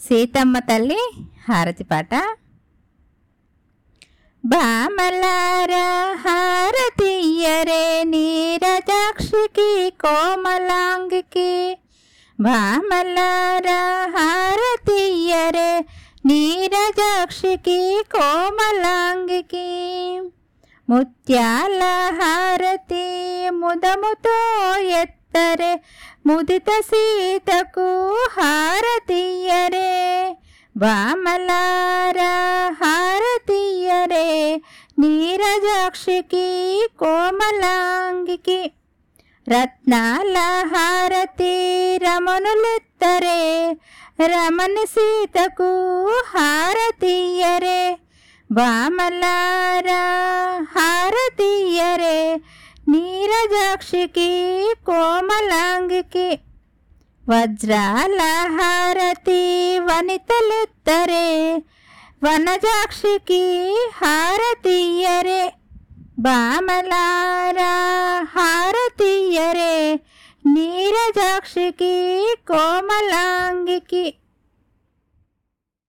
సీతమ్మ తల్లి హారతి పాట. బామలారా హారతియ్యరే నీరజాక్షికి కోమలాంగికి. భామలారా హారతియ్యరే నీరజాక్షికి కోమలాంగికి. ముత్యాల హారతి ముదముతో ఎత్తరే ముదిత సీతకు హారతియ్యరే బామలారా హారతియ్యరే నీరజాక్షికి కోమలాంగికి రత్నాల హారతి రమణులెత్తరే రమణ సీతకు హారతియ్యరే బామలారా హారతియ్యరే నీరజాక్షికి కోమలాంగికి వజ్రాల హారతి వనితలెత్తరే వనజాక్షికి హారతియ్యరే బామలారా హారతియ్యరే నీరజాక్షికి కోమలాంగికి